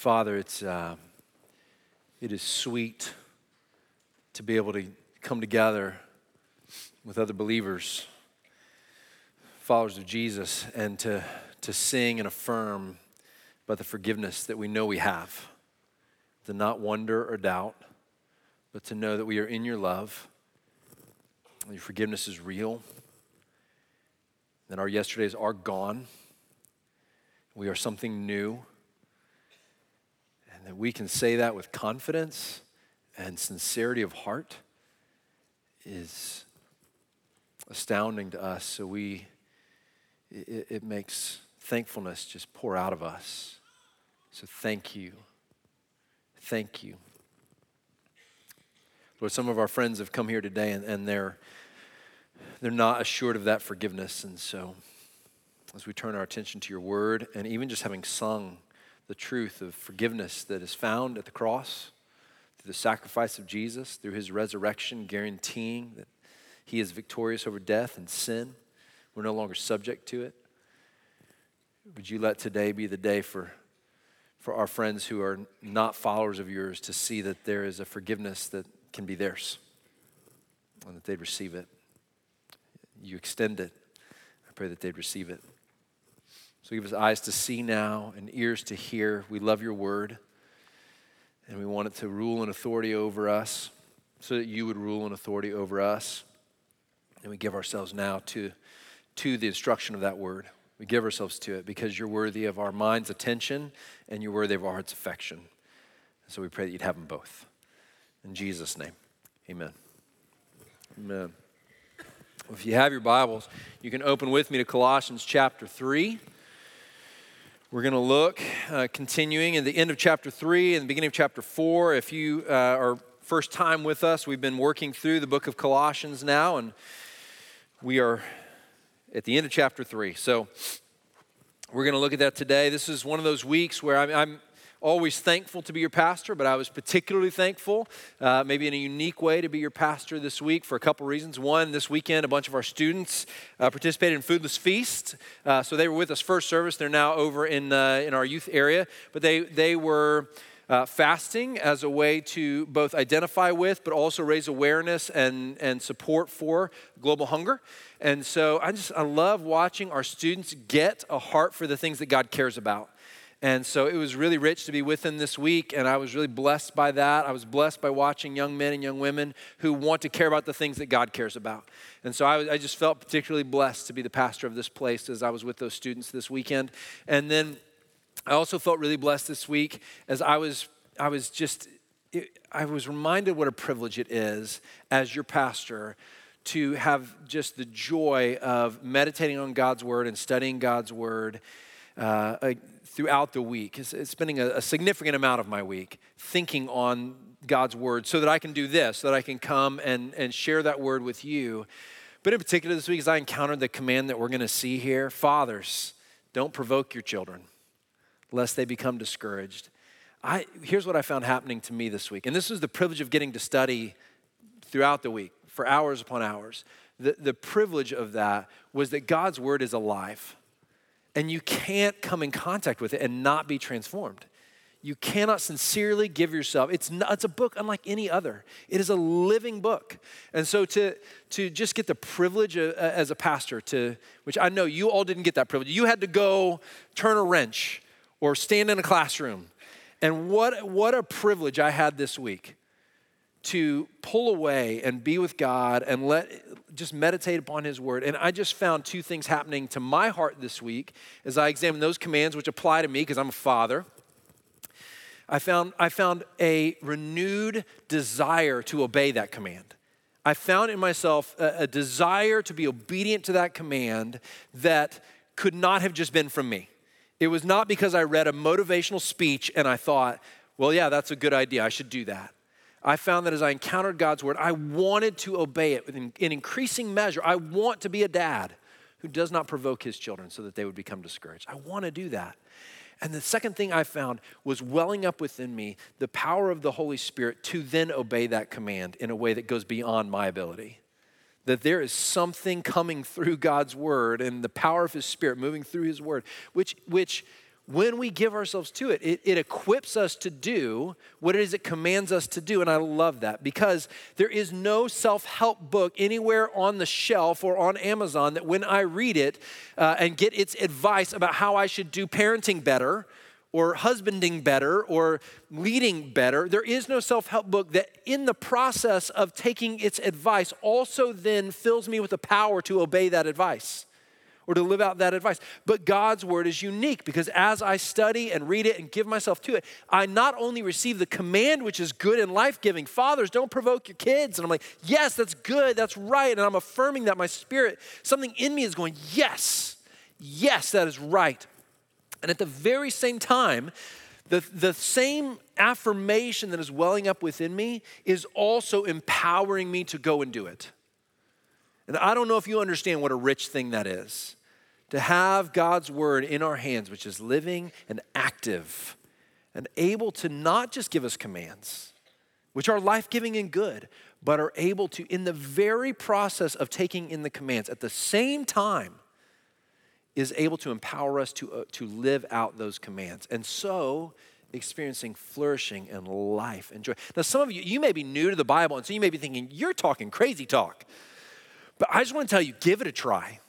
Father, it's, uh, it is sweet to be able to come together with other believers, followers of Jesus, and to, to sing and affirm about the forgiveness that we know we have, to not wonder or doubt, but to know that we are in your love, and your forgiveness is real, that our yesterdays are gone, we are something new and that we can say that with confidence and sincerity of heart is astounding to us. So we, it, it makes thankfulness just pour out of us. So thank you. Thank you. Lord, some of our friends have come here today and, and they're, they're not assured of that forgiveness. And so as we turn our attention to your word and even just having sung the truth of forgiveness that is found at the cross through the sacrifice of Jesus, through his resurrection, guaranteeing that he is victorious over death and sin. We're no longer subject to it. Would you let today be the day for, for our friends who are not followers of yours to see that there is a forgiveness that can be theirs and that they'd receive it? You extend it. I pray that they'd receive it. So give us eyes to see now and ears to hear. We love your word, and we want it to rule in authority over us so that you would rule in authority over us. And we give ourselves now to, to the instruction of that word. We give ourselves to it because you're worthy of our mind's attention and you're worthy of our heart's affection. So we pray that you'd have them both. In Jesus' name, amen. Amen. If you have your Bibles, you can open with me to Colossians chapter 3. We're going to look, uh, continuing in the end of chapter 3 and the beginning of chapter 4. If you uh, are first time with us, we've been working through the book of Colossians now, and we are at the end of chapter 3. So we're going to look at that today. This is one of those weeks where I'm, I'm always thankful to be your pastor, but I was particularly thankful, uh, maybe in a unique way, to be your pastor this week for a couple reasons. One, this weekend, a bunch of our students uh, participated in Foodless Feast. Uh, so they were with us first service. They're now over in, uh, in our youth area, but they, they were. Uh, fasting as a way to both identify with but also raise awareness and, and support for global hunger and so i just i love watching our students get a heart for the things that god cares about and so it was really rich to be with them this week, and I was really blessed by that. I was blessed by watching young men and young women who want to care about the things that God cares about. And so I, I just felt particularly blessed to be the pastor of this place as I was with those students this weekend. And then I also felt really blessed this week as I was, I was just, I was reminded what a privilege it is as your pastor to have just the joy of meditating on God's word and studying God's word. Uh, throughout the week, spending a, a significant amount of my week thinking on God's word so that I can do this, so that I can come and, and share that word with you. But in particular, this week, as I encountered the command that we're going to see here fathers, don't provoke your children lest they become discouraged. I, here's what I found happening to me this week. And this was the privilege of getting to study throughout the week for hours upon hours. The, the privilege of that was that God's word is alive. And you can't come in contact with it and not be transformed. You cannot sincerely give yourself. It's, not, it's a book unlike any other. It is a living book. And so to, to just get the privilege of, uh, as a pastor to, which I know you all didn't get that privilege. You had to go turn a wrench or stand in a classroom. And what, what a privilege I had this week to pull away and be with God and let just meditate upon his word. And I just found two things happening to my heart this week as I examined those commands which apply to me because I'm a father. I found, I found a renewed desire to obey that command. I found in myself a, a desire to be obedient to that command that could not have just been from me. It was not because I read a motivational speech and I thought, well, yeah, that's a good idea. I should do that. I found that as I encountered God's word, I wanted to obey it in, in increasing measure. I want to be a dad who does not provoke his children so that they would become discouraged. I want to do that. And the second thing I found was welling up within me the power of the Holy Spirit to then obey that command in a way that goes beyond my ability. That there is something coming through God's word and the power of his spirit moving through his word, which, which when we give ourselves to it, it, it equips us to do what it is it commands us to do. And I love that because there is no self help book anywhere on the shelf or on Amazon that when I read it uh, and get its advice about how I should do parenting better, or husbanding better or leading better. There is no self help book that, in the process of taking its advice, also then fills me with the power to obey that advice or to live out that advice. But God's word is unique because as I study and read it and give myself to it, I not only receive the command, which is good and life giving fathers, don't provoke your kids. And I'm like, yes, that's good, that's right. And I'm affirming that my spirit, something in me is going, yes, yes, that is right. And at the very same time, the, the same affirmation that is welling up within me is also empowering me to go and do it. And I don't know if you understand what a rich thing that is. To have God's word in our hands, which is living and active and able to not just give us commands, which are life giving and good, but are able to, in the very process of taking in the commands, at the same time, is able to empower us to, uh, to live out those commands. And so, experiencing flourishing and life and joy. Now, some of you, you may be new to the Bible, and so you may be thinking, you're talking crazy talk. But I just want to tell you, give it a try.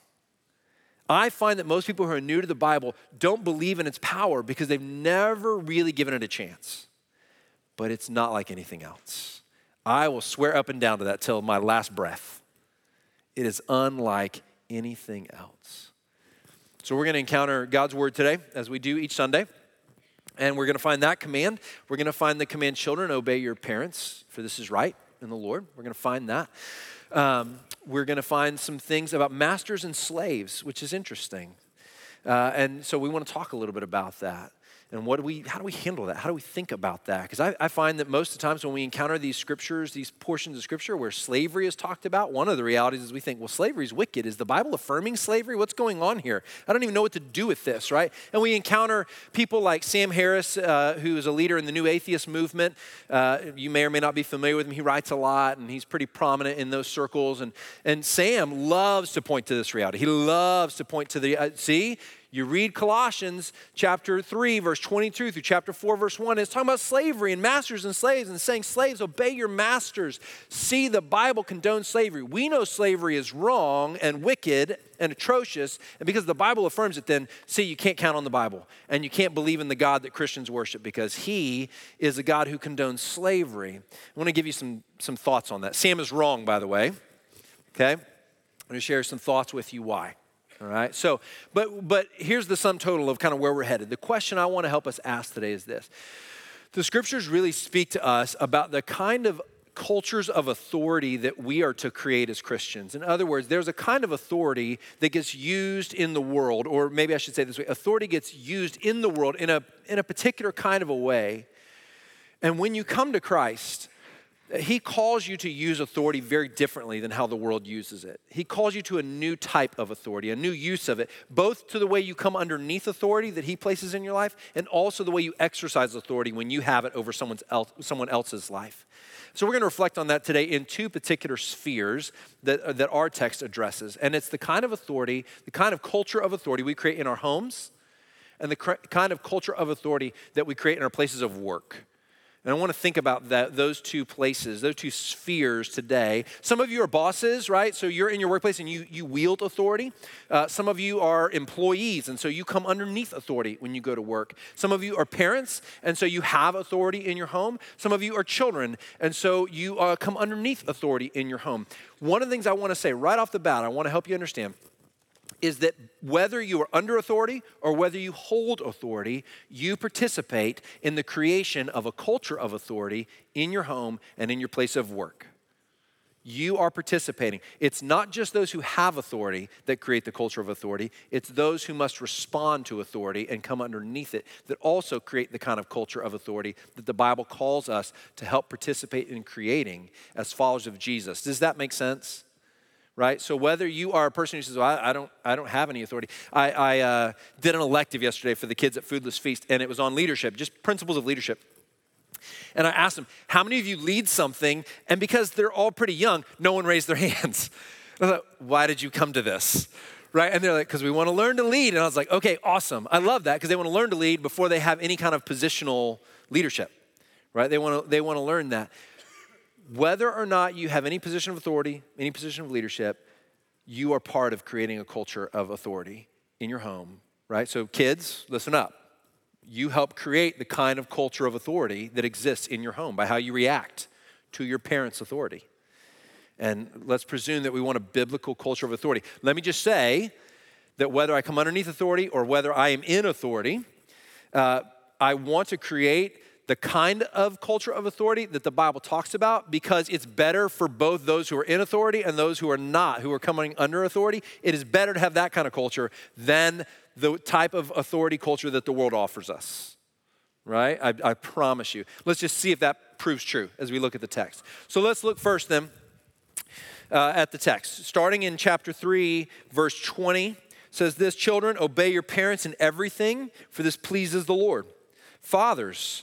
I find that most people who are new to the Bible don't believe in its power because they've never really given it a chance. But it's not like anything else. I will swear up and down to that till my last breath. It is unlike anything else. So we're going to encounter God's word today, as we do each Sunday. And we're going to find that command. We're going to find the command, children, obey your parents, for this is right in the Lord. We're going to find that. Um, we're going to find some things about masters and slaves, which is interesting. Uh, and so we want to talk a little bit about that and what do we how do we handle that? How do we think about that? Because I, I, find that most of the times when we encounter these scriptures these portions of scripture where slavery is talked about one of the realities is we think well slavery is wicked. Is the bible affirming slavery? What's going on here? I don't even know what to do with this right? And we encounter people like sam harris uh, who is a leader in the new atheist movement. Uh, you may or may not be familiar with him. He writes a lot and he's pretty prominent in those circles. And, and sam loves to point to this reality. He loves to point to the uh, see you read Colossians chapter 3, verse 22 through chapter 4, verse 1. It's talking about slavery and masters and slaves and saying, Slaves, obey your masters. See, the Bible condones slavery. We know slavery is wrong and wicked and atrocious. And because the Bible affirms it, then see, you can't count on the Bible. And you can't believe in the God that Christians worship because he is a God who condones slavery. I want to give you some, some thoughts on that. Sam is wrong, by the way. Okay? I'm going to share some thoughts with you why. All right. So, but but here's the sum total of kind of where we're headed. The question I want to help us ask today is this. The scriptures really speak to us about the kind of cultures of authority that we are to create as Christians. In other words, there's a kind of authority that gets used in the world, or maybe I should say this way authority gets used in the world in a, in a particular kind of a way. And when you come to Christ, he calls you to use authority very differently than how the world uses it. He calls you to a new type of authority, a new use of it, both to the way you come underneath authority that he places in your life, and also the way you exercise authority when you have it over someone's else, someone else's life. So we're going to reflect on that today in two particular spheres that, uh, that our text addresses. And it's the kind of authority, the kind of culture of authority we create in our homes, and the kind of culture of authority that we create in our places of work. And I want to think about that, those two places, those two spheres today. Some of you are bosses, right? So you're in your workplace and you, you wield authority. Uh, some of you are employees, and so you come underneath authority when you go to work. Some of you are parents, and so you have authority in your home. Some of you are children, and so you uh, come underneath authority in your home. One of the things I want to say right off the bat, I want to help you understand is that whether you are under authority or whether you hold authority, you participate in the creation of a culture of authority in your home and in your place of work. You are participating. It's not just those who have authority that create the culture of authority, it's those who must respond to authority and come underneath it that also create the kind of culture of authority that the Bible calls us to help participate in creating as followers of Jesus. Does that make sense? Right? So whether you are a person who says, well, I, I don't, I don't have any authority. I, I uh, did an elective yesterday for the kids at Foodless Feast, and it was on leadership, just principles of leadership. And I asked them, how many of you lead something? And because they're all pretty young, no one raised their hands. I thought, why did you come to this? right? And they're like, because we want to learn to lead. And I was like, okay, awesome. I love that because they want to learn to lead before they have any kind of positional leadership, right? They want to, they want to learn that. Whether or not you have any position of authority, any position of leadership, you are part of creating a culture of authority in your home, right? So, kids, listen up. You help create the kind of culture of authority that exists in your home by how you react to your parents' authority. And let's presume that we want a biblical culture of authority. Let me just say that whether I come underneath authority or whether I am in authority, uh, I want to create the kind of culture of authority that the Bible talks about because it's better for both those who are in authority and those who are not, who are coming under authority. It is better to have that kind of culture than the type of authority culture that the world offers us. Right? I, I promise you. Let's just see if that proves true as we look at the text. So let's look first then uh, at the text. Starting in chapter 3, verse 20, says this Children, obey your parents in everything, for this pleases the Lord. Fathers,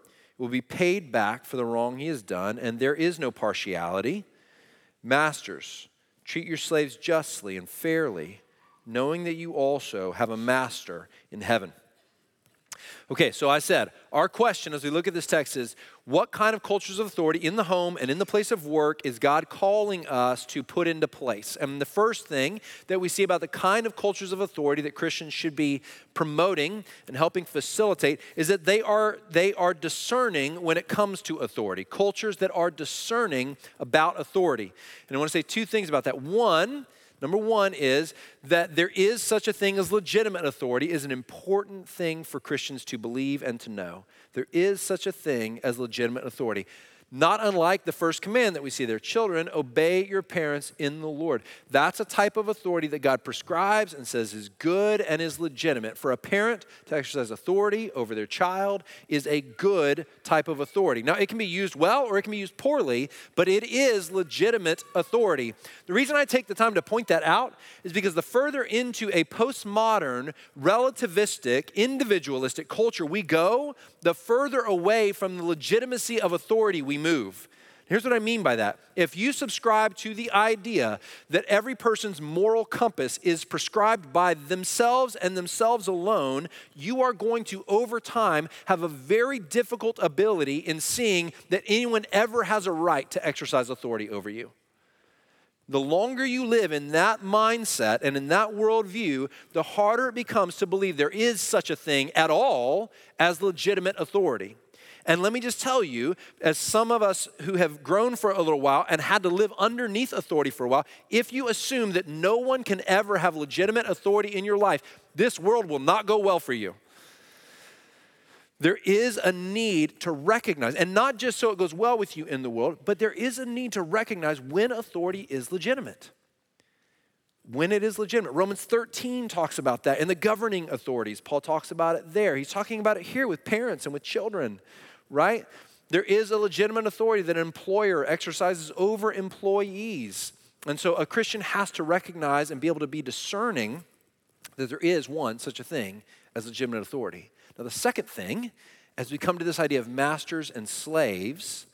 will be paid back for the wrong he has done, and there is no partiality. Masters, treat your slaves justly and fairly, knowing that you also have a master in heaven. Okay, so I said, our question as we look at this text is what kind of cultures of authority in the home and in the place of work is God calling us to put into place? And the first thing that we see about the kind of cultures of authority that Christians should be promoting and helping facilitate is that they are they are discerning when it comes to authority. Cultures that are discerning about authority. And I want to say two things about that. One, Number one is that there is such a thing as legitimate authority is an important thing for Christians to believe and to know. There is such a thing as legitimate authority. Not unlike the first command that we see there children, obey your parents in the Lord. That's a type of authority that God prescribes and says is good and is legitimate. For a parent to exercise authority over their child is a good type of authority. Now, it can be used well or it can be used poorly, but it is legitimate authority. The reason I take the time to point that out is because the further into a postmodern, relativistic, individualistic culture we go, the further away from the legitimacy of authority we move. Here's what I mean by that. If you subscribe to the idea that every person's moral compass is prescribed by themselves and themselves alone, you are going to, over time, have a very difficult ability in seeing that anyone ever has a right to exercise authority over you. The longer you live in that mindset and in that worldview, the harder it becomes to believe there is such a thing at all as legitimate authority. And let me just tell you, as some of us who have grown for a little while and had to live underneath authority for a while, if you assume that no one can ever have legitimate authority in your life, this world will not go well for you. There is a need to recognize, and not just so it goes well with you in the world, but there is a need to recognize when authority is legitimate when it is legitimate. Romans 13 talks about that in the governing authorities. Paul talks about it there. He's talking about it here with parents and with children right? There is a legitimate authority that an employer exercises over employees. And so a Christian has to recognize and be able to be discerning that there is one such a thing as legitimate authority. Now, the second thing, as we come to this idea of masters and slaves,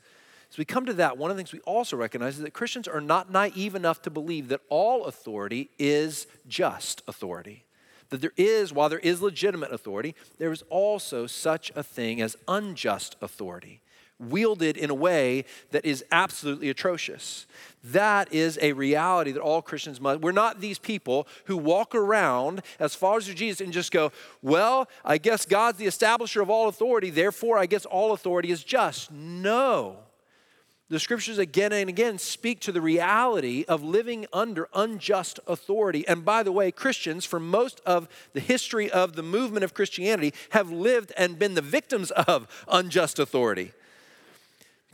as we come to that, one of the things we also recognize is that Christians are not naive enough to believe that all authority is just authority that there is, while there is legitimate authority, there is also such a thing as unjust authority, wielded in a way that is absolutely atrocious. That is a reality that all Christians must. We're not these people who walk around as followers of Jesus and just go, well, I guess God's the establisher of all authority, therefore I guess all authority is just. No. The scriptures again and again speak to the reality of living under unjust authority. And by the way, Christians, for most of the history of the movement of Christianity, have lived and been the victims of unjust authority.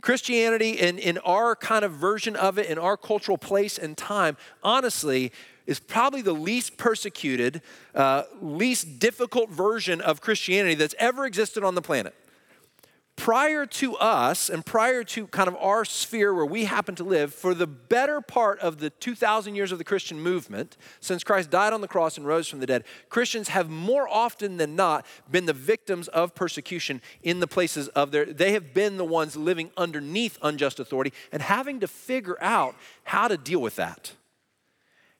Christianity, in, in our kind of version of it, in our cultural place and time, honestly, is probably the least persecuted, uh, least difficult version of Christianity that's ever existed on the planet prior to us and prior to kind of our sphere where we happen to live, for the better part of the 2,000 years of the Christian movement, since Christ died on the cross and rose from the dead, Christians have more often than not been the victims of persecution in the places of their, they have been the ones living underneath unjust authority and having to figure out how to deal with that.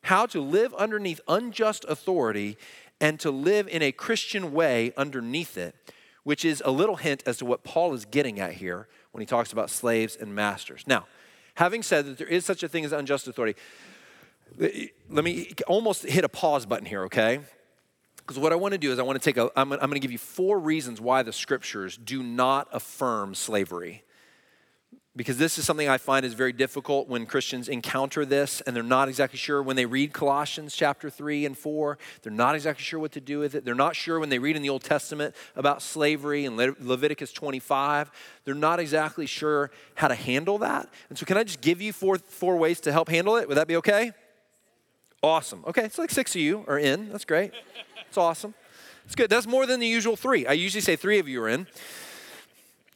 How to live underneath unjust authority and to live in a Christian way underneath it which is a little hint as to what Paul is getting at here when he talks about slaves and masters. Now, having said that there is such a thing as unjust authority, let me almost hit a pause button here, okay? Because what I want to do is I want to take a, I'm, I'm going to give you four reasons why the scriptures do not affirm slavery because this is something I find is very difficult when Christians encounter this and they're not exactly sure when they read Colossians chapter 3 and 4. They're not exactly sure what to do with it. They're not sure when they read in the Old Testament about slavery and Le- Leviticus 25. They're not exactly sure how to handle that. And so, can I just give you four, four ways to help handle it? Would that be okay? Awesome. Okay, it's like six of you are in. That's great. It's awesome. It's good. That's more than the usual three. I usually say three of you are in.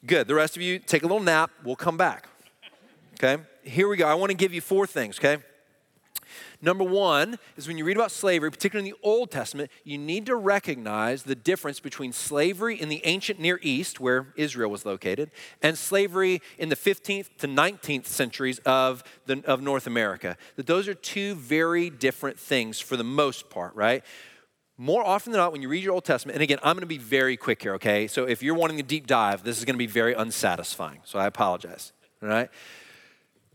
Good. The rest of you, take a little nap. We'll come back. Okay? Here we go. I want to give you four things, okay? Number one is when you read about slavery, particularly in the Old Testament, you need to recognize the difference between slavery in the ancient Near East, where Israel was located, and slavery in the 15th to 19th centuries of, the, of North America. That those are two very different things for the most part, right? More often than not, when you read your Old Testament, and again, I'm going to be very quick here, okay? So if you're wanting a deep dive, this is going to be very unsatisfying. So I apologize, all right?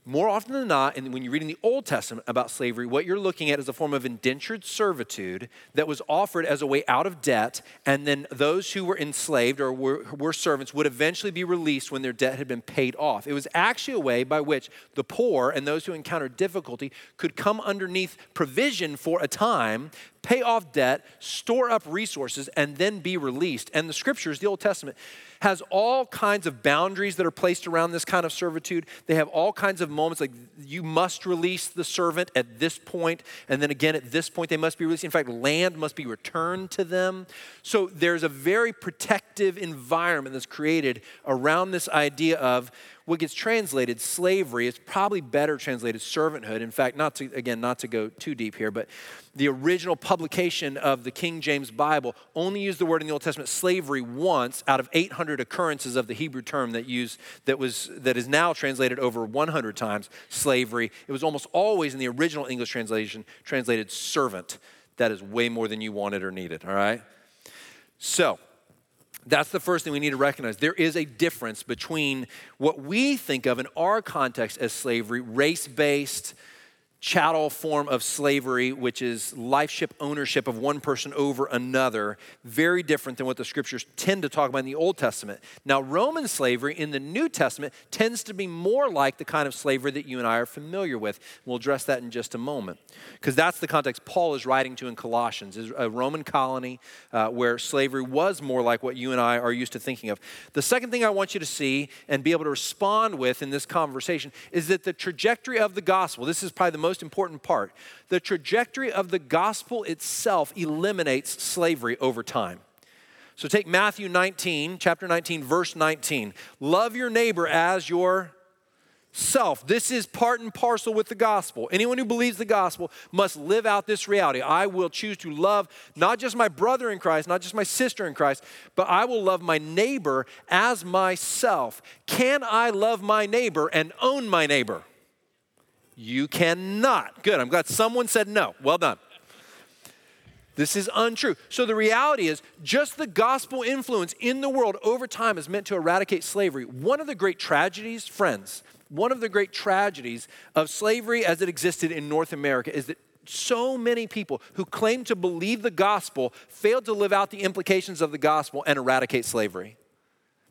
More often than not, and when you're reading the Old Testament about slavery, what you're looking at is a form of indentured servitude that was offered as a way out of debt, and then those who were enslaved or were, were servants would eventually be released when their debt had been paid off. It was actually a way by which the poor and those who encountered difficulty could come underneath provision for a time pay off debt, store up resources, and then be released. And the scriptures, the Old Testament, has all kinds of boundaries that are placed around this kind of servitude. They have all kinds of moments like you must release the servant at this point, and then again at this point they must be released. In fact, land must be returned to them. So there's a very protective environment that's created around this idea of what gets translated slavery is probably better translated servanthood. In fact not to again not to go too deep here but the original publication of the king james bible only used the word in the old testament slavery once out of 800 occurrences of the hebrew term that used that was that is now translated over 100 times slavery. It was almost always in the original english translation translated servant. That is way more than you wanted or needed all right? So that's the first thing we need to recognize. There is a difference between what we think of in our context as slavery, race based, chattel form of slavery, which is lifeship ownership of one person over another, very different than what the scriptures tend to talk about in the Old Testament. Now, Roman slavery in the New Testament tends to be more like the kind of slavery that you and I are familiar with. We'll address that in just a moment, because that's the context Paul is writing to in Colossians, is a Roman colony uh, where slavery was more like what you and I are used to thinking of. The second thing I want you to see and be able to respond with in this conversation is that the trajectory of the gospel, this is probably the most most important part. The trajectory of the gospel itself eliminates slavery over time. So take Matthew 19, chapter 19, verse 19. Love your neighbor as your self. This is part and parcel with the gospel. Anyone who believes the gospel must live out this reality. I will choose to love not just my brother in Christ, not just my sister in Christ, but I will love my neighbor as myself. Can I love my neighbor and own my neighbor? You cannot. Good. I'm glad someone said no. Well done. This is untrue. So the reality is, just the gospel influence in the world over time is meant to eradicate slavery. One of the great tragedies, friends, one of the great tragedies of slavery as it existed in North America is that so many people who claim to believe the gospel failed to live out the implications of the gospel and eradicate slavery.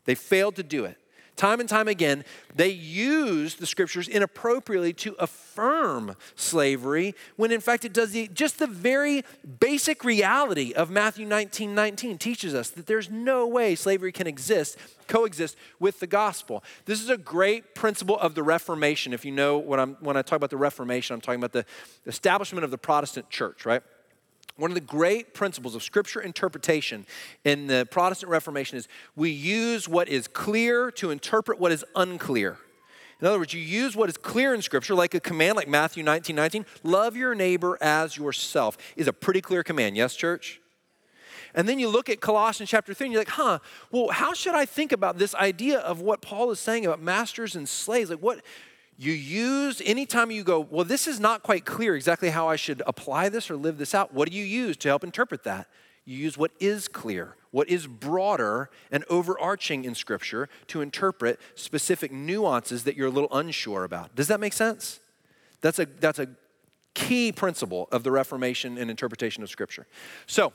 They failed to do it. Time and time again, they use the scriptures inappropriately to affirm slavery when in fact it does the, just the very basic reality of Matthew 19 19 teaches us that there's no way slavery can exist, coexist with the gospel. This is a great principle of the Reformation. If you know what I'm, when I talk about the Reformation, I'm talking about the establishment of the Protestant church, right? One of the great principles of scripture interpretation in the Protestant Reformation is we use what is clear to interpret what is unclear. In other words, you use what is clear in Scripture, like a command like Matthew 19 19, love your neighbor as yourself, is a pretty clear command. Yes, church? And then you look at Colossians chapter 3 and you're like, huh, well, how should I think about this idea of what Paul is saying about masters and slaves? Like, what, you use anytime you go, well, this is not quite clear exactly how I should apply this or live this out. What do you use to help interpret that? You use what is clear, what is broader and overarching in Scripture to interpret specific nuances that you're a little unsure about. Does that make sense? That's a, that's a key principle of the Reformation and interpretation of Scripture. So,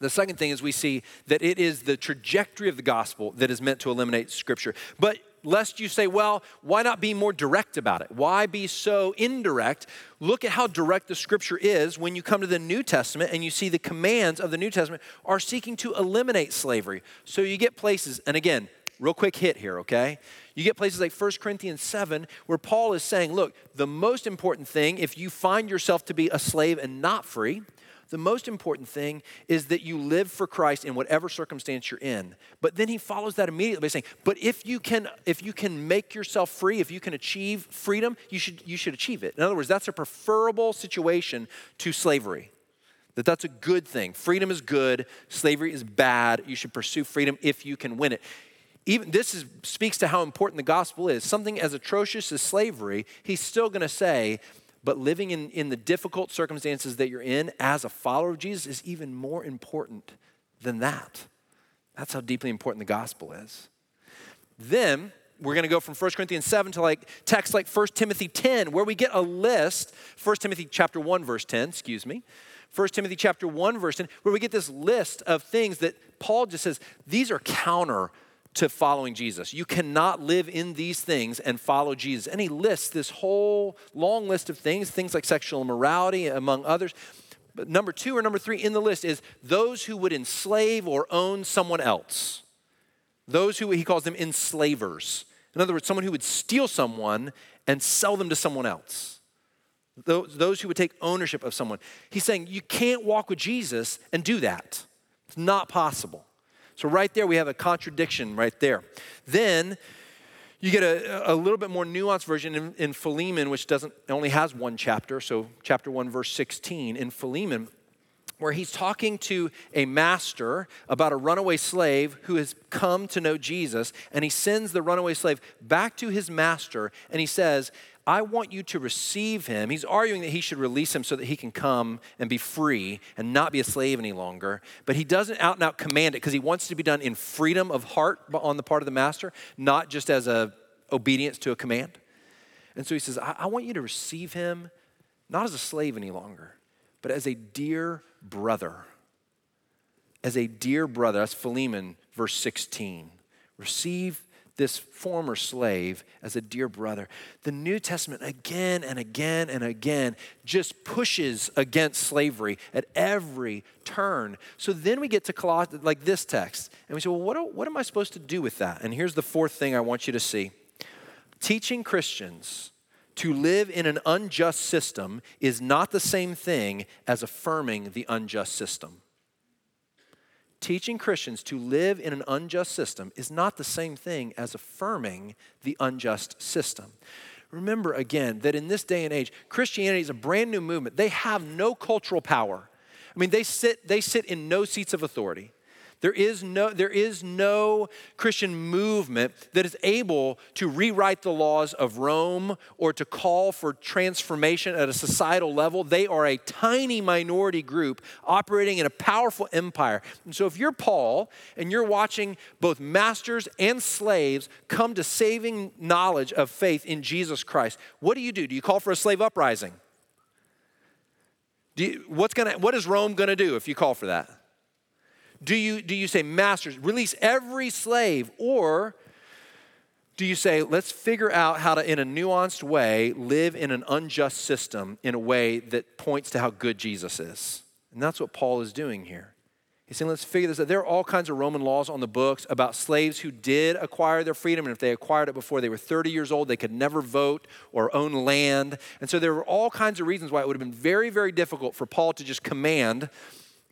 the second thing is we see that it is the trajectory of the gospel that is meant to eliminate Scripture. But lest you say, well, why not be more direct about it? Why be so indirect? Look at how direct the scripture is when you come to the New Testament and you see the commands of the New Testament are seeking to eliminate slavery. So you get places, and again, real quick hit here, okay? You get places like 1 Corinthians 7 where Paul is saying, look, the most important thing, if you find yourself to be a slave and not free, the most important thing is that you live for Christ in whatever circumstance you're in. But then he follows that immediately by saying, but if you can if you can make yourself free, if you can achieve freedom, you should you should achieve it. In other words, that's a preferable situation to slavery. That that's a good thing. Freedom is good, slavery is bad. You should pursue freedom if you can win it. Even this is, speaks to how important the gospel is. Something as atrocious as slavery, he's still going to say but living in, in the difficult circumstances that you're in as a follower of Jesus is even more important than that. That's how deeply important the gospel is. Then we're going to go from 1 Corinthians 7 to like text like 1 Timothy 10, where we get a list, 1 Timothy chapter 1, verse 10, excuse me. 1 Timothy chapter 1, verse 10, where we get this list of things that Paul just says, these are counter to following Jesus. You cannot live in these things and follow Jesus. And he lists this whole long list of things, things like sexual immorality, among others. But number two or number three in the list is those who would enslave or own someone else. Those who he calls them enslavers. In other words, someone who would steal someone and sell them to someone else. Those, those who would take ownership of someone. He's saying you can't walk with Jesus and do that. It's not possible. So, right there, we have a contradiction right there. Then you get a, a little bit more nuanced version in, in Philemon, which doesn't only has one chapter. So, chapter 1, verse 16. In Philemon, where he's talking to a master about a runaway slave who has come to know Jesus, and he sends the runaway slave back to his master, and he says, I want you to receive him. He's arguing that he should release him so that he can come and be free and not be a slave any longer. But he doesn't out and out command it because he wants it to be done in freedom of heart on the part of the master, not just as a obedience to a command. And so he says, I, I want you to receive him not as a slave any longer, but as a dear brother. As a dear brother. That's Philemon, verse 16. Receive this former slave as a dear brother. The New Testament again and again and again just pushes against slavery at every turn. So then we get to like this text, and we say, well, what, what am I supposed to do with that? And here's the fourth thing I want you to see teaching Christians to live in an unjust system is not the same thing as affirming the unjust system teaching Christians to live in an unjust system is not the same thing as affirming the unjust system. Remember again that in this day and age, Christianity is a brand new movement. They have no cultural power. I mean, they sit, they sit in no seats of authority. There is no, there is no Christian movement that is able to rewrite the laws of Rome or to call for transformation at a societal level. They are a tiny minority group operating in a powerful empire. And so, if you're Paul and you're watching both masters and slaves come to saving knowledge of faith in Jesus Christ, what do you do? Do you call for a slave uprising? You, what's gonna, what is Rome going to do if you call for that? Do you, do you say, Masters, release every slave? Or do you say, let's figure out how to, in a nuanced way, live in an unjust system in a way that points to how good Jesus is? And that's what Paul is doing here. He's saying, let's figure this out. There are all kinds of Roman laws on the books about slaves who did acquire their freedom. And if they acquired it before they were 30 years old, they could never vote or own land. And so there were all kinds of reasons why it would have been very, very difficult for Paul to just command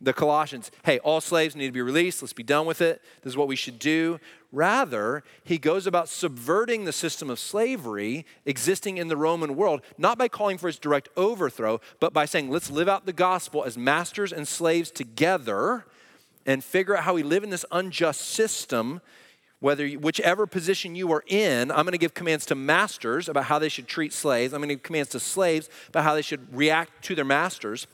the Colossians, hey, all slaves need to be released. Let's be done with it. This is what we should do. Rather, he goes about subverting the system of slavery existing in the Roman world, not by calling for its direct overthrow, but by saying, let's live out the gospel as masters and slaves together and figure out how we live in this unjust system whether whichever position you are in i'm going to give commands to masters about how they should treat slaves i'm going to give commands to slaves about how they should react to their masters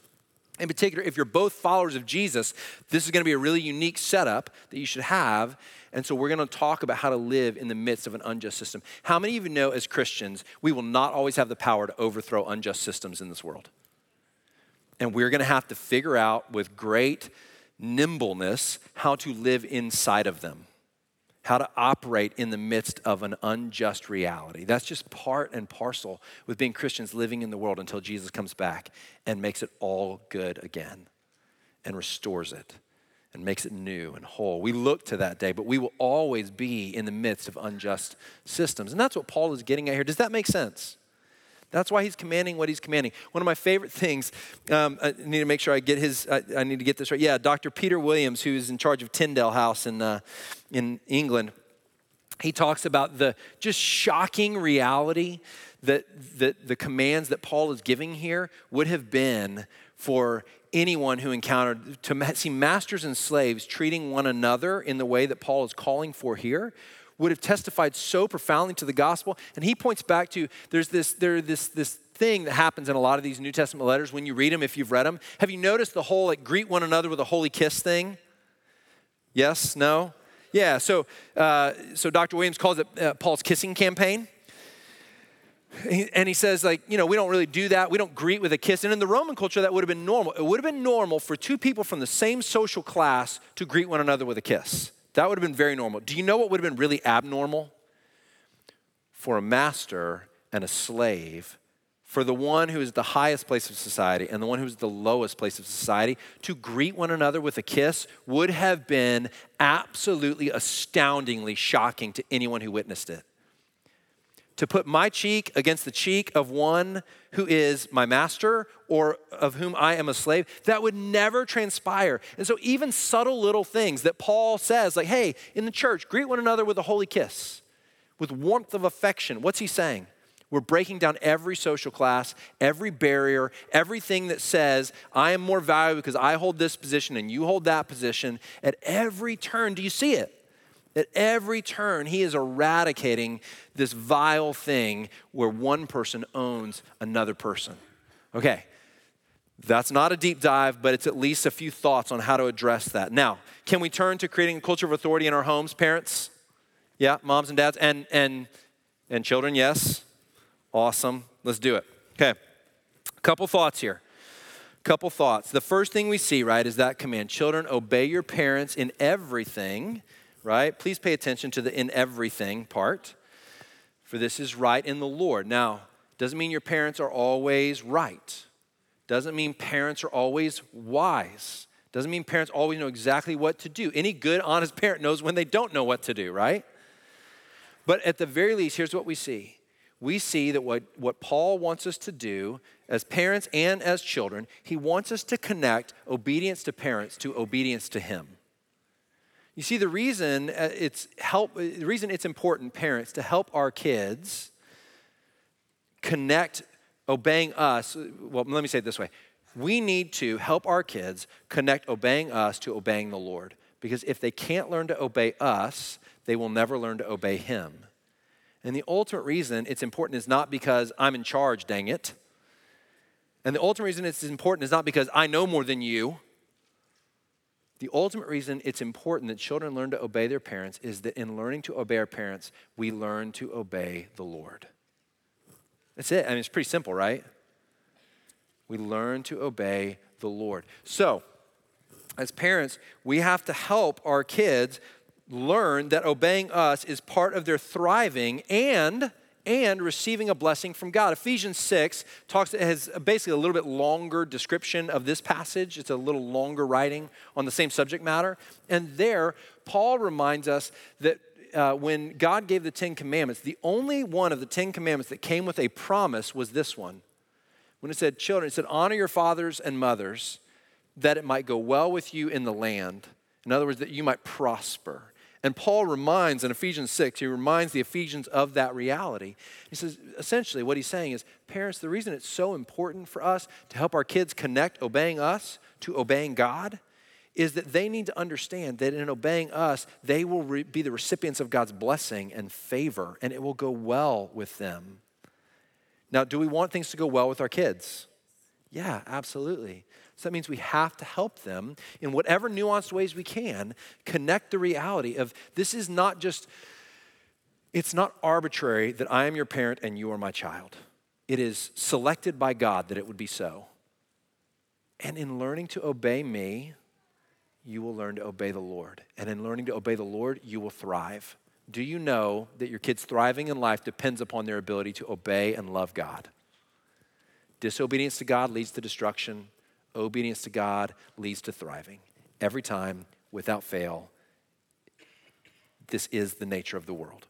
in particular if you're both followers of jesus this is going to be a really unique setup that you should have. And so we're going to talk about how to live in the midst of an unjust system. How many of you know as christians we will not always have the power to overthrow unjust systems in this world? And we're going to have to figure out with great nimbleness how to live inside of them, how to operate in the midst of an unjust reality. That's just part and parcel with being Christians living in the world until Jesus comes back and makes it all good again and restores it and makes it new and whole. We look to that day, but we will always be in the midst of unjust systems. And that's what Paul is getting at here. Does that make sense? That's why he's commanding what he's commanding. One of my favorite things, um, I need to make sure I get his, I, I, need to get this right. Yeah, Dr. Peter Williams, who's in charge of Tyndale House in, uh, in England, he talks about the just shocking reality that, that the commands that Paul is giving here would have been for anyone who encountered to see masters and slaves treating one another in the way that Paul is calling for here would have testified so profoundly to the gospel. And he points back to there's this, there, this, this thing that happens in a lot of these New Testament letters when you read them, if you've read them. Have you noticed the whole like greet one another with a holy kiss thing? Yes? No? Yeah, so, uh, so Dr. Williams calls it uh, Paul's kissing campaign. And he says, like, you know, we don't really do that. We don't greet with a kiss. And in the Roman culture, that would have been normal. It would have been normal for two people from the same social class to greet one another with a kiss. That would have been very normal. Do you know what would have been really abnormal? For a master and a slave, for the one who is the highest place of society and the one who is the lowest place of society, to greet one another with a kiss would have been absolutely astoundingly shocking to anyone who witnessed it to put my cheek against the cheek of one who is my master or of whom I am a slave, that would never transpire. And so, even subtle little things that Paul says, like, hey, in the church, greet one another with a holy kiss, with warmth of affection. What's he saying? We're breaking down every social class, every barrier, everything that says, I am more valuable because I hold this position and you hold that position. At every turn, do you see it? At every turn, he is eradicating this vile thing where one person owns another person. Okay, that's not a deep dive, but it's at least a few thoughts on how to address that. Now, can we turn to creating a culture of authority in our homes, parents? Yeah, moms and dads, and and and children, yes. Awesome. Let's do it. Okay. A Couple thoughts here. A Couple thoughts. The first thing we see, right, is that command children, obey your parents in everything right? Please pay attention to the in everything part, for this is right in the Lord. Now, doesn't mean your parents are always right. Doesn't mean parents are always wise. Doesn't mean parents always know exactly what to do. Any good, honest parent knows when they don't know what to do, right? But at the very least, here's what we see. We see that what, what Paul wants us to do as parents and as children, he wants us to connect obedience to parents to obedience to him. You see, the reason uh, it's help, the reason it's important, parents, to help our kids connect obeying us. Well, let me say it this way: we need to help our kids connect obeying us to obeying the Lord. Because if they can't learn to obey us, they will never learn to obey Him. And the ultimate reason it's important is not because I'm in charge, dang it. And the ultimate reason it's important is not because I know more than you. The ultimate reason it's important that children learn to obey their parents is that in learning to obey our parents, we learn to obey the Lord. That's it. I mean, it's pretty simple, right? We learn to obey the Lord. So, as parents, we have to help our kids learn that obeying us is part of their thriving and and receiving a blessing from God. Ephesians 6 talks has basically a little bit longer description of this passage. It's a little longer writing on the same subject matter. And there, Paul reminds us that uh, when God gave the Ten Commandments, the only one of the Ten Commandments that came with a promise was this one. When it said, children, it said, honor your fathers and mothers that it might go well with you in the land. In other words, that you might prosper. And Paul reminds in Ephesians 6, he reminds the Ephesians of that reality. He says, essentially, what he's saying is, parents, the reason it's so important for us to help our kids connect obeying us to obeying God is that they need to understand that in obeying us, they will re- be the recipients of God's blessing and favor, and it will go well with them. Now, do we want things to go well with our kids? Yeah, absolutely. So that means we have to help them in whatever nuanced ways we can connect the reality of this is not just, it's not arbitrary that I am your parent and you are my child. It is selected by God that it would be so. And in learning to obey me, you will learn to obey the Lord. And in learning to obey the Lord, you will thrive. Do you know that your kids thriving in life depends upon their ability to obey and love God? Disobedience to God leads to destruction obedience to God leads to thriving. Every time, without fail, this is the nature of the world.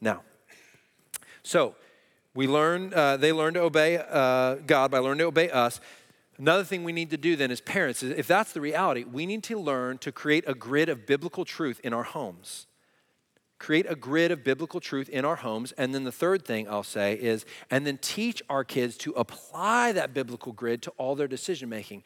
Now, so we learn, uh, they learn to obey uh, God by learning to obey us. Another thing we need to do then as parents is if that's the reality, we need to learn to create a grid of biblical truth in our homes create a grid of biblical truth in our homes. And then the third thing I'll say is, and then teach our kids to apply that biblical grid to all their decision making.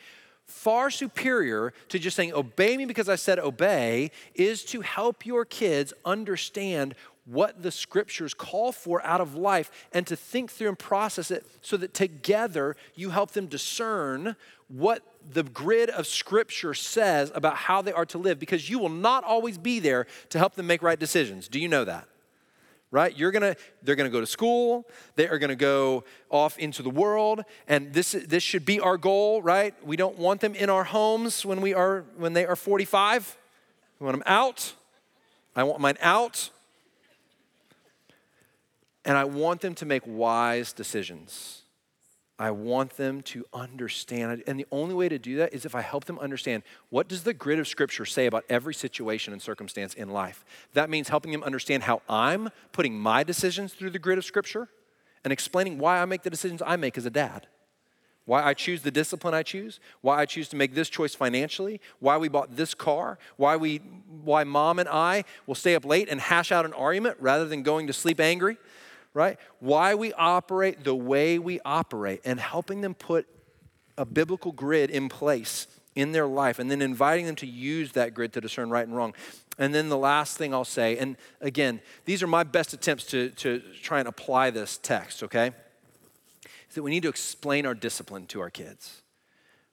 Far superior to just saying, obey me because I said obey, is to help your kids understand what the scriptures call for out of life and to think through and process it so that together you help them discern what the grid of scripture says about how they are to live because you will not always be there to help them make right decisions. Do you know that? Right? You're gonna, they're gonna go to school, they are gonna go off into the world, and this, this should be our goal, right? We don't want them in our homes when we are when they are 45. We want them out. I want mine out. And I want them to make wise decisions. I want them to understand. And the only way to do that is if I help them understand what does the grid of scripture say about every situation and circumstance in life. That means helping them understand how I'm putting my decisions through the grid of scripture and explaining why I make the decisions I make as a dad. Why I choose the discipline I choose, why I choose to make this choice financially, why we bought this car, why we why mom and I will stay up late and hash out an argument rather than going to sleep angry right? Why we operate the way we operate and helping them put a biblical grid in place in their life and then inviting them to use that grid to discern right and wrong. And then the last thing I'll say, and again, these are my best attempts to, to try and apply this text, okay? Is that we need to explain our discipline to our kids.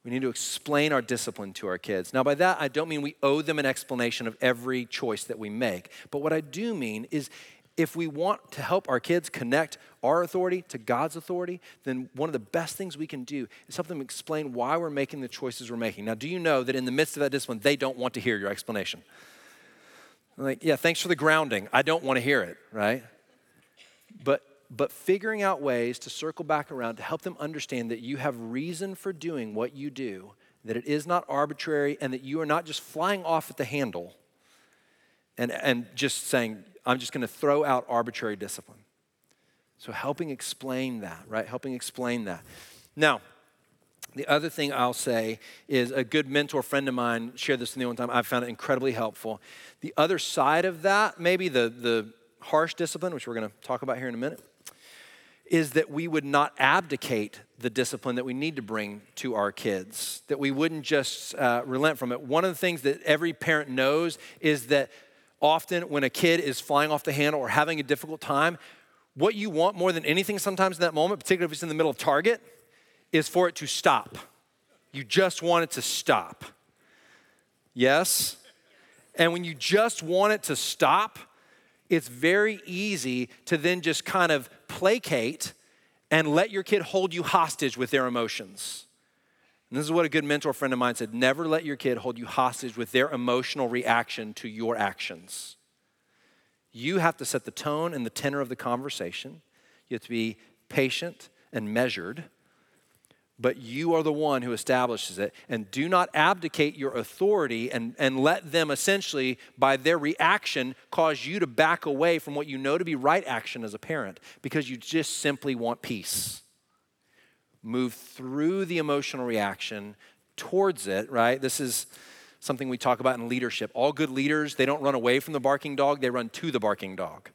We need to explain our discipline to our kids. Now, by that, I don't mean we owe them an explanation of every choice that we make. But what I do mean is if we want to help our kids connect our authority to God's authority, then one of the best things we can do is help them explain why we're making the choices we're making. Now, do you know that in the midst of that discipline, they don't want to hear your explanation? like, yeah, thanks for the grounding. I don't want to hear it, right? But but figuring out ways to circle back around to help them understand that you have reason for doing what you do, that it is not arbitrary, and that you are not just flying off at the handle and, and just saying, I'm just going to throw out arbitrary discipline. So, helping explain that, right? Helping explain that. Now, the other thing I'll say is a good mentor friend of mine shared this with me one time. I found it incredibly helpful. The other side of that, maybe the, the harsh discipline, which we're going to talk about here in a minute, is that we would not abdicate the discipline that we need to bring to our kids, that we wouldn't just uh, relent from it. One of the things that every parent knows is that often when a kid is flying off the handle or having a difficult time, what you want more than anything sometimes in that moment, particularly if it's in the middle of target, is for it to stop. You just want it to stop. Yes? And when you just want it to stop, it's very easy to then just kind of placate and let your kid hold you hostage with their emotions. And this is what a good mentor friend of mine said never let your kid hold you hostage with their emotional reaction to your actions. You have to set the tone and the tenor of the conversation. You have to be patient and measured, but you are the one who establishes it. And do not abdicate your authority and, and let them essentially, by their reaction, cause you to back away from what you know to be right action as a parent because you just simply want peace. Move through the emotional reaction towards it, right? This is something we talk about in leadership. All good leaders, they don't run away from the barking dog, they run to the barking dog.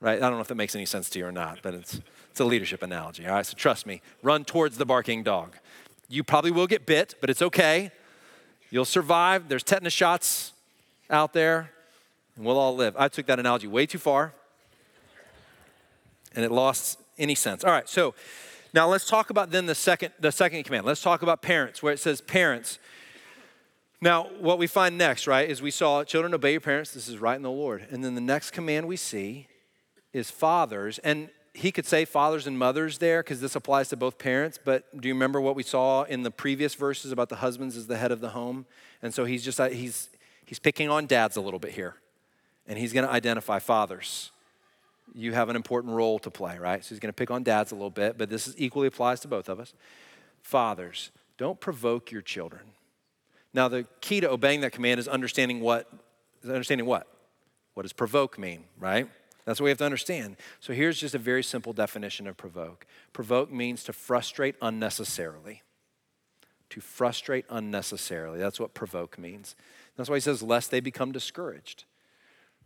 Right? I don't know if that makes any sense to you or not, but it's, it's a leadership analogy. All right, so trust me, run towards the barking dog. You probably will get bit, but it's okay. You'll survive. There's tetanus shots out there, and we'll all live. I took that analogy way too far, and it lost any sense. All right, so now let's talk about then the second, the second command. Let's talk about parents, where it says, Parents, now, what we find next, right, is we saw children obey your parents. This is right in the Lord. And then the next command we see is fathers. And he could say fathers and mothers there because this applies to both parents. But do you remember what we saw in the previous verses about the husbands as the head of the home? And so he's just, uh, he's, he's picking on dads a little bit here. And he's going to identify fathers. You have an important role to play, right? So he's going to pick on dads a little bit, but this equally applies to both of us. Fathers, don't provoke your children. Now, the key to obeying that command is understanding what, is understanding what? What does provoke mean, right? That's what we have to understand. So here's just a very simple definition of provoke. Provoke means to frustrate unnecessarily. To frustrate unnecessarily. That's what provoke means. That's why he says, lest they become discouraged.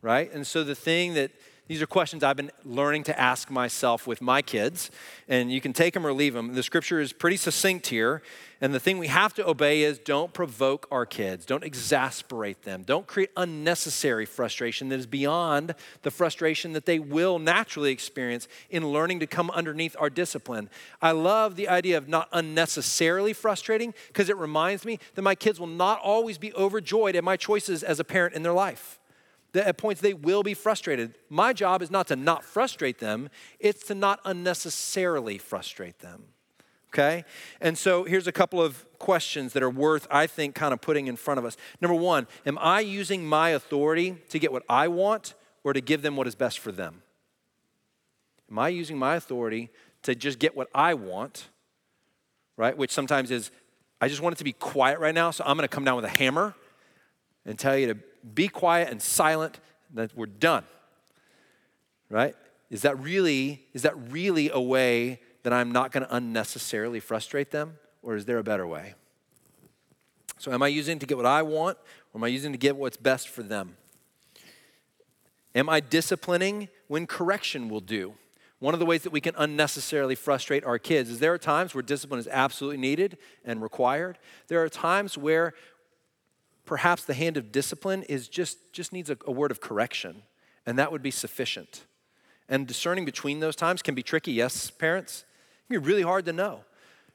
Right? And so the thing that these are questions I've been learning to ask myself with my kids, and you can take them or leave them. The scripture is pretty succinct here, and the thing we have to obey is don't provoke our kids, don't exasperate them, don't create unnecessary frustration that is beyond the frustration that they will naturally experience in learning to come underneath our discipline. I love the idea of not unnecessarily frustrating because it reminds me that my kids will not always be overjoyed at my choices as a parent in their life that at points they will be frustrated. My job is not to not frustrate them, it's to not unnecessarily frustrate them. Okay? And so here's a couple of questions that are worth, I think, kind of putting in front of us. Number one, am I using my authority to get what I want or to give them what is best for them? Am I using my authority to just get what I want, right? Which sometimes is, I just want it to be quiet right now, so I'm gonna come down with a hammer and tell you to be quiet and silent, that we're done. Right? Is that really, is that really a way that I'm not going to unnecessarily frustrate them? Or is there a better way? So, am I using to get what I want, or am I using to get what's best for them? Am I disciplining when correction will do? One of the ways that we can unnecessarily frustrate our kids is there are times where discipline is absolutely needed and required. There are times where perhaps the hand of discipline is just, just needs a, a word of correction, and that would be sufficient. And discerning between those times can be tricky, yes, parents? It can be really hard to know.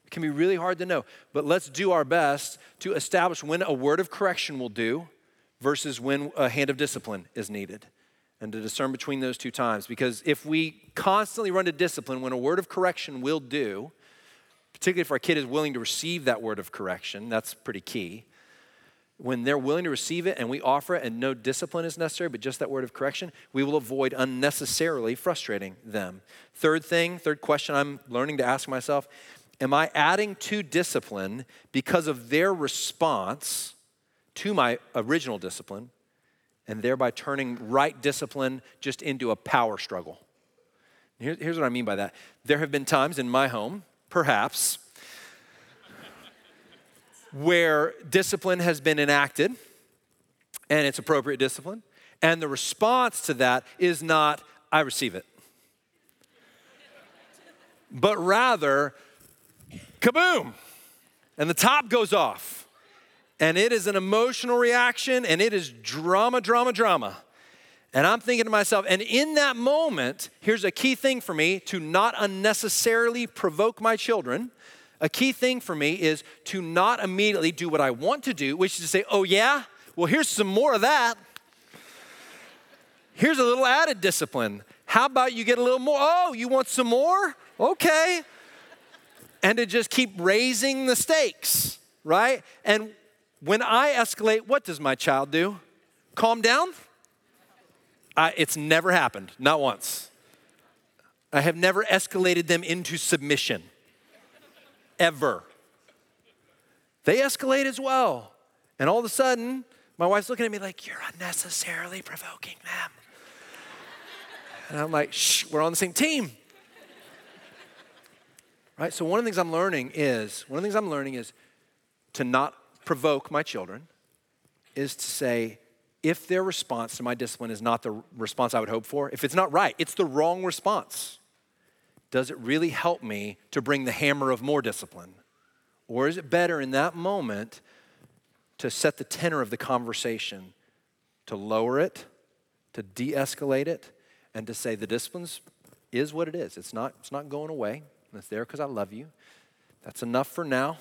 It can be really hard to know. But let's do our best to establish when a word of correction will do versus when a hand of discipline is needed. And to discern between those two times. Because if we constantly run to discipline when a word of correction will do, particularly if our kid is willing to receive that word of correction, that's pretty key when they're willing to receive it and we offer it and no discipline is necessary, but just that word of correction, we will avoid unnecessarily frustrating them. Third thing, third question I'm learning to ask myself Am I adding to discipline because of their response to my original discipline and thereby turning right discipline just into a power struggle? here's what I mean by that. There have been times in my home, perhaps, where discipline has been enacted and it's appropriate discipline, and the response to that is not, I receive it, but rather, kaboom, and the top goes off. And it is an emotional reaction and it is drama, drama, drama. And I'm thinking to myself, and in that moment, here's a key thing for me to not unnecessarily provoke my children a key thing for me is to not immediately do what I want to do, which is to say, oh, yeah, well, here's some more of that. Here's a little added discipline. How about you get a little more? Oh, you want some more? Okay. and to just keep raising the stakes, right? And when I escalate, what does my child do? Calm down? I, it's never happened, not once. I have never escalated them into submission, ever. They escalate as well. And all of a sudden, my wife's looking at me like, You're unnecessarily provoking them. And I'm like, Shh, we're on the same team. Right? So, one of the things I'm learning is, one of the things I'm learning is to not provoke my children, is to say, if their response to my discipline is not the response I would hope for, if it's not right, it's the wrong response, does it really help me to bring the hammer of more discipline? Or is it better in that moment to set the tenor of the conversation, to lower it, to de escalate it, and to say the discipline is what it is. It's not, it's not going away. It's there because I love you. That's enough for now.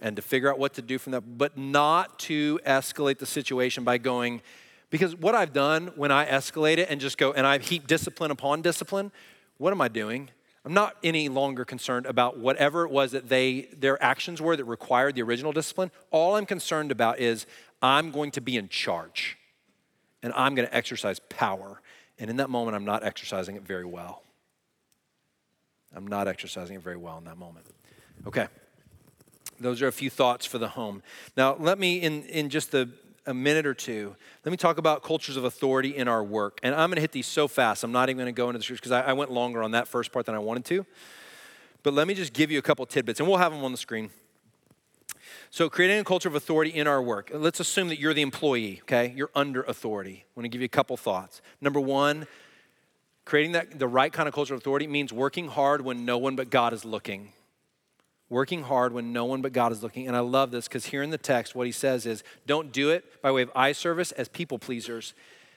And to figure out what to do from that, but not to escalate the situation by going, because what I've done when I escalate it and just go and I heap discipline upon discipline, what am I doing? I'm not any longer concerned about whatever it was that they their actions were that required the original discipline. All I'm concerned about is I'm going to be in charge and I'm going to exercise power. And in that moment, I'm not exercising it very well. I'm not exercising it very well in that moment. Okay. Those are a few thoughts for the home. Now, let me, in, in just the a minute or two, let me talk about cultures of authority in our work. And I'm going to hit these so fast, I'm not even going to go into the scriptures because I, I, went longer on that first part than I wanted to. But let me just give you a couple tidbits, and we'll have them on the screen. So, creating a culture of authority in our work. Let's assume that you're the employee, okay? You're under authority. I want to give you a couple thoughts. Number one, creating that, the right kind of culture of authority means working hard when no one but God is looking working hard when no one but God is looking. And I love this because here in the text, what he says is don't do it by way of eye service as people pleasers.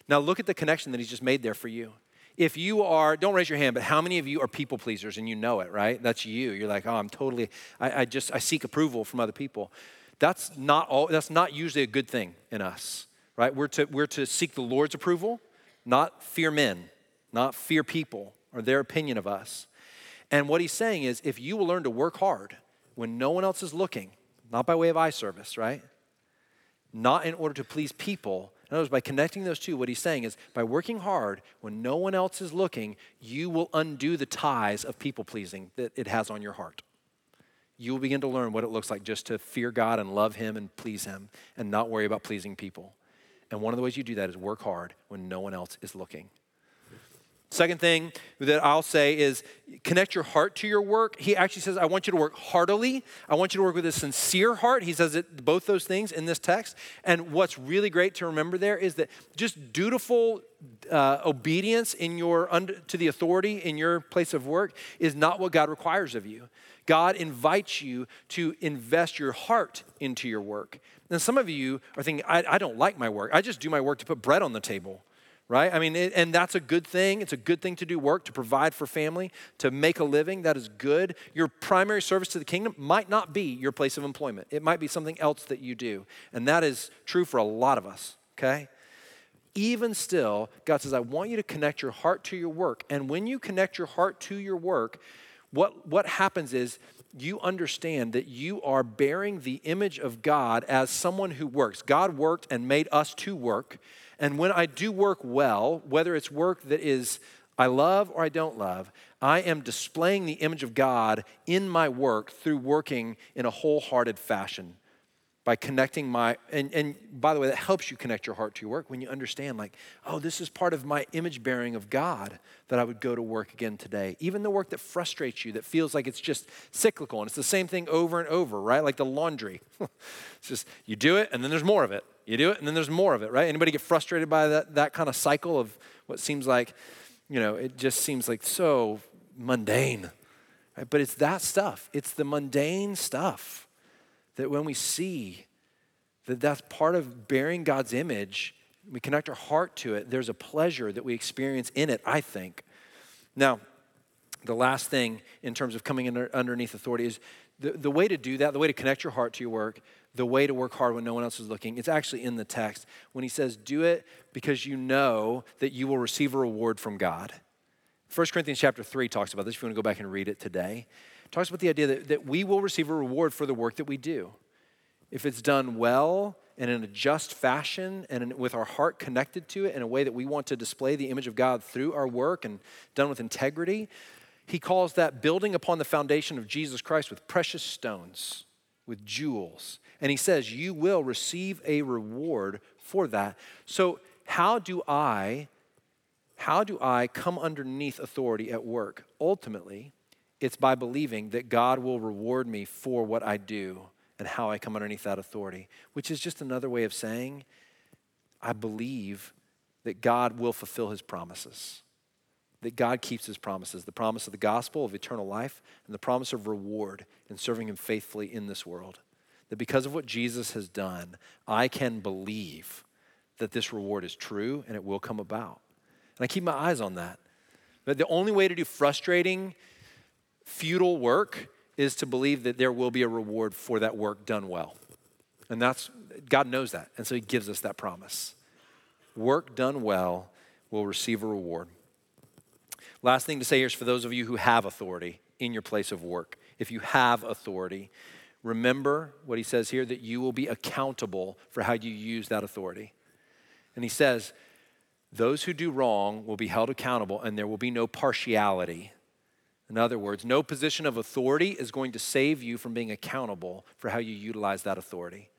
Now, look at the connection that he's just made there for you. If you are, don't raise your hand, but how many of you are people pleasers and you know it, right? That's you. You're like, oh, I'm totally, I, I just, I seek approval from other people. That's not all, that's not usually a good thing in us, right? We're to, we're to seek the Lord's approval, not fear men, not fear people or their opinion of us. And what he's saying is if you will learn to work hard when no one else is looking, not by way of eye service, right? Not in order to please people. In other words, by connecting those two, what he's saying is by working hard when no one else is looking, you will undo the ties of people pleasing that it has on your heart. You will begin to learn what it looks like just to fear God and love Him and please Him and not worry about pleasing people. And one of the ways you do that is work hard when no one else is looking. Second thing that I'll say is connect your heart to your work. He actually says, I want you to work heartily. I want you to work with a sincere heart. He says it, both those things in this text. And what's really great to remember there is that just dutiful uh, obedience in your under, to the authority in your place of work is not what God requires of you. God invites you to invest your heart into your work. And some of you are thinking, I, I don't like my work. I just do my work to put bread on the table right? I mean, it, and that's a good thing. It's a good thing to do work, to provide for family, to make a living. That is good. Your primary service to the kingdom might not be your place of employment, it might be something else that you do. And that is true for a lot of us, okay? Even still, God says, I want you to connect your heart to your work. And when you connect your heart to your work, what, what happens is you understand that you are bearing the image of God as someone who works. God worked and made us to work. And when I do work well, whether it's work that is I love or I don't love, I am displaying the image of God in my work through working in a wholehearted fashion by connecting my and, and by the way that helps you connect your heart to your work when you understand like oh this is part of my image bearing of god that i would go to work again today. Even the work that frustrates you that feels like it's just cyclical and it's the same thing over and over right? Like the laundry. It's just you do it and then there's more of it. You do it and then there's more of it right? Anybody get frustrated by that, that kind of cycle of what seems like you know it just seems like so mundane right? but it's that stuff. It's the mundane stuff that when we see that that's part of bearing God's image, we connect our heart to it, there's a pleasure that we experience in it, I think. Now, the last thing in terms of coming under, underneath authority is the, the way to do that, the way to connect your heart to your work, the way to work hard when no one else is looking, it's actually in the text when he says, Do it because you know that you will receive a reward from God. 1 Corinthians chapter 3 talks about this if you want to go back and read it today. Talks about the idea that, that we will receive a reward for the work that we do. If it's done well and in a just fashion and in, with our heart connected to it in a way that we want to display the image of God through our work and done with integrity, he calls that building upon the foundation of Jesus Christ with precious stones, with jewels. And he says, You will receive a reward for that. So, how do I how do I come underneath authority at work? Ultimately, it's by believing that God will reward me for what I do and how I come underneath that authority, which is just another way of saying, I believe that God will fulfill his promises, that God keeps his promises the promise of the gospel of eternal life and the promise of reward in serving him faithfully in this world. That because of what Jesus has done, I can believe that this reward is true and it will come about. And I keep my eyes on that. But the only way to do frustrating, futile work is to believe that there will be a reward for that work done well. And that's, God knows that. And so He gives us that promise. Work done well will receive a reward. Last thing to say here is for those of you who have authority in your place of work. If you have authority, remember what he says here that you will be accountable for how you use that authority. And he says, those who do wrong will be held accountable, and there will be no partiality. In other words, no position of authority is going to save you from being accountable for how you utilize that authority,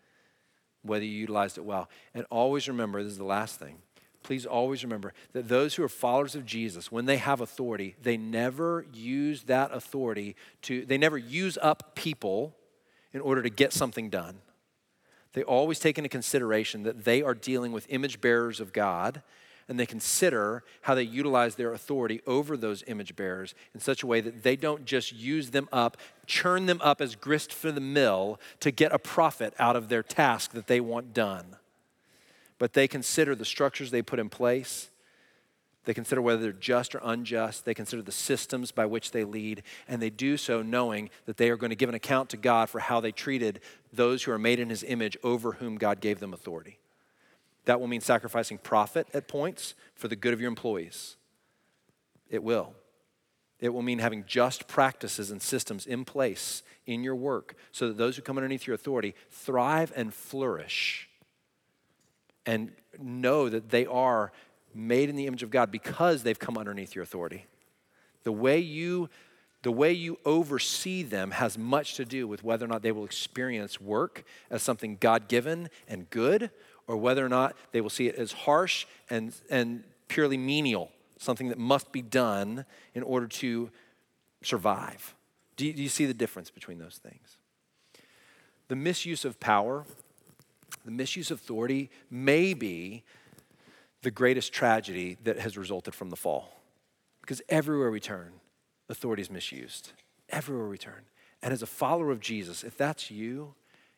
whether you utilized it well. And always remember this is the last thing. Please always remember that those who are followers of Jesus, when they have authority, they never use that authority to, they never use up people in order to get something done. They always take into consideration that they are dealing with image bearers of God and they consider how they utilize their authority over those image bearers in such a way that they don't just use them up, churn them up as grist for the mill to get a profit out of their task that they want done. But they consider the structures they put in place. They consider whether they're just or unjust. They consider the systems by which they lead. And they do so knowing that they are going to give an account to God for how they treated those who are made in his image over whom God gave them authority. That will mean sacrificing profit at points for the good of your employees. It will. It will mean having just practices and systems in place in your work so that those who come underneath your authority thrive and flourish and know that they are made in the image of God because they've come underneath your authority. The way you the way you oversee them has much to do with whether or not they will experience work as something God given and good or whether or not they will see it as harsh and, and purely menial, something that must be done in order to survive. Do you, do you see the difference between those things? The misuse of power, the misuse of authority may be the greatest tragedy that has resulted from the fall. Because everywhere we turn, authority is misused. Everywhere we turn. And as a follower of Jesus, if that's you,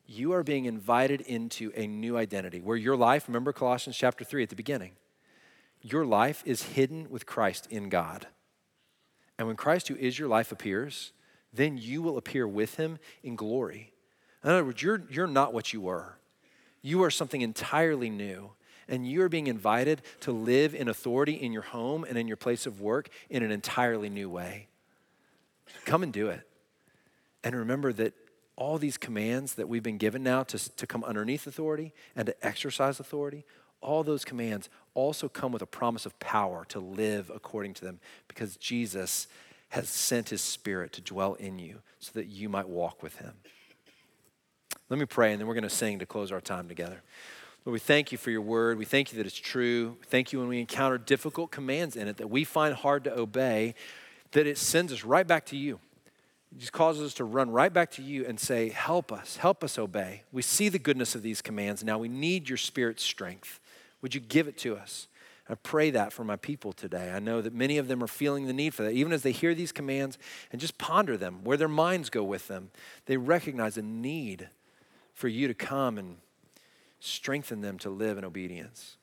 you are being invited into a new identity where your life, remember Colossians chapter 3 at the beginning, your life is hidden with Christ in God. And when Christ, who is your life, appears, then you will appear with him in glory. In other words, you're, you're not what you were. You are something entirely new. And you are being invited to live in authority in your home and in your place of work in an entirely new way. Come and do it. And remember that all these commands that we've been given now to, to come underneath authority and to exercise authority, all those commands also come with a promise of power to live according to them because Jesus has sent his spirit to dwell in you so that you might walk with him. Let me pray and then we're going to sing to close our time together. Lord, we thank you for your word. We thank you that it's true. Thank you when we encounter difficult commands in it that we find hard to obey, that it sends us right back to you. It just causes us to run right back to you and say, Help us, help us obey. We see the goodness of these commands. Now we need your spirit's strength. Would you give it to us? I pray that for my people today. I know that many of them are feeling the need for that. Even as they hear these commands and just ponder them, where their minds go with them, they recognize a need for you to come and strengthen them to live in obedience.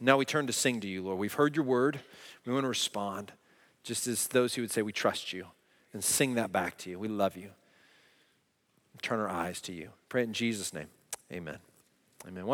Now we turn to sing to you, Lord. We've heard your word. We want to respond, just as those who would say, We trust you and sing that back to you. We love you. Turn our eyes to you. Pray in Jesus' name. Amen. Amen.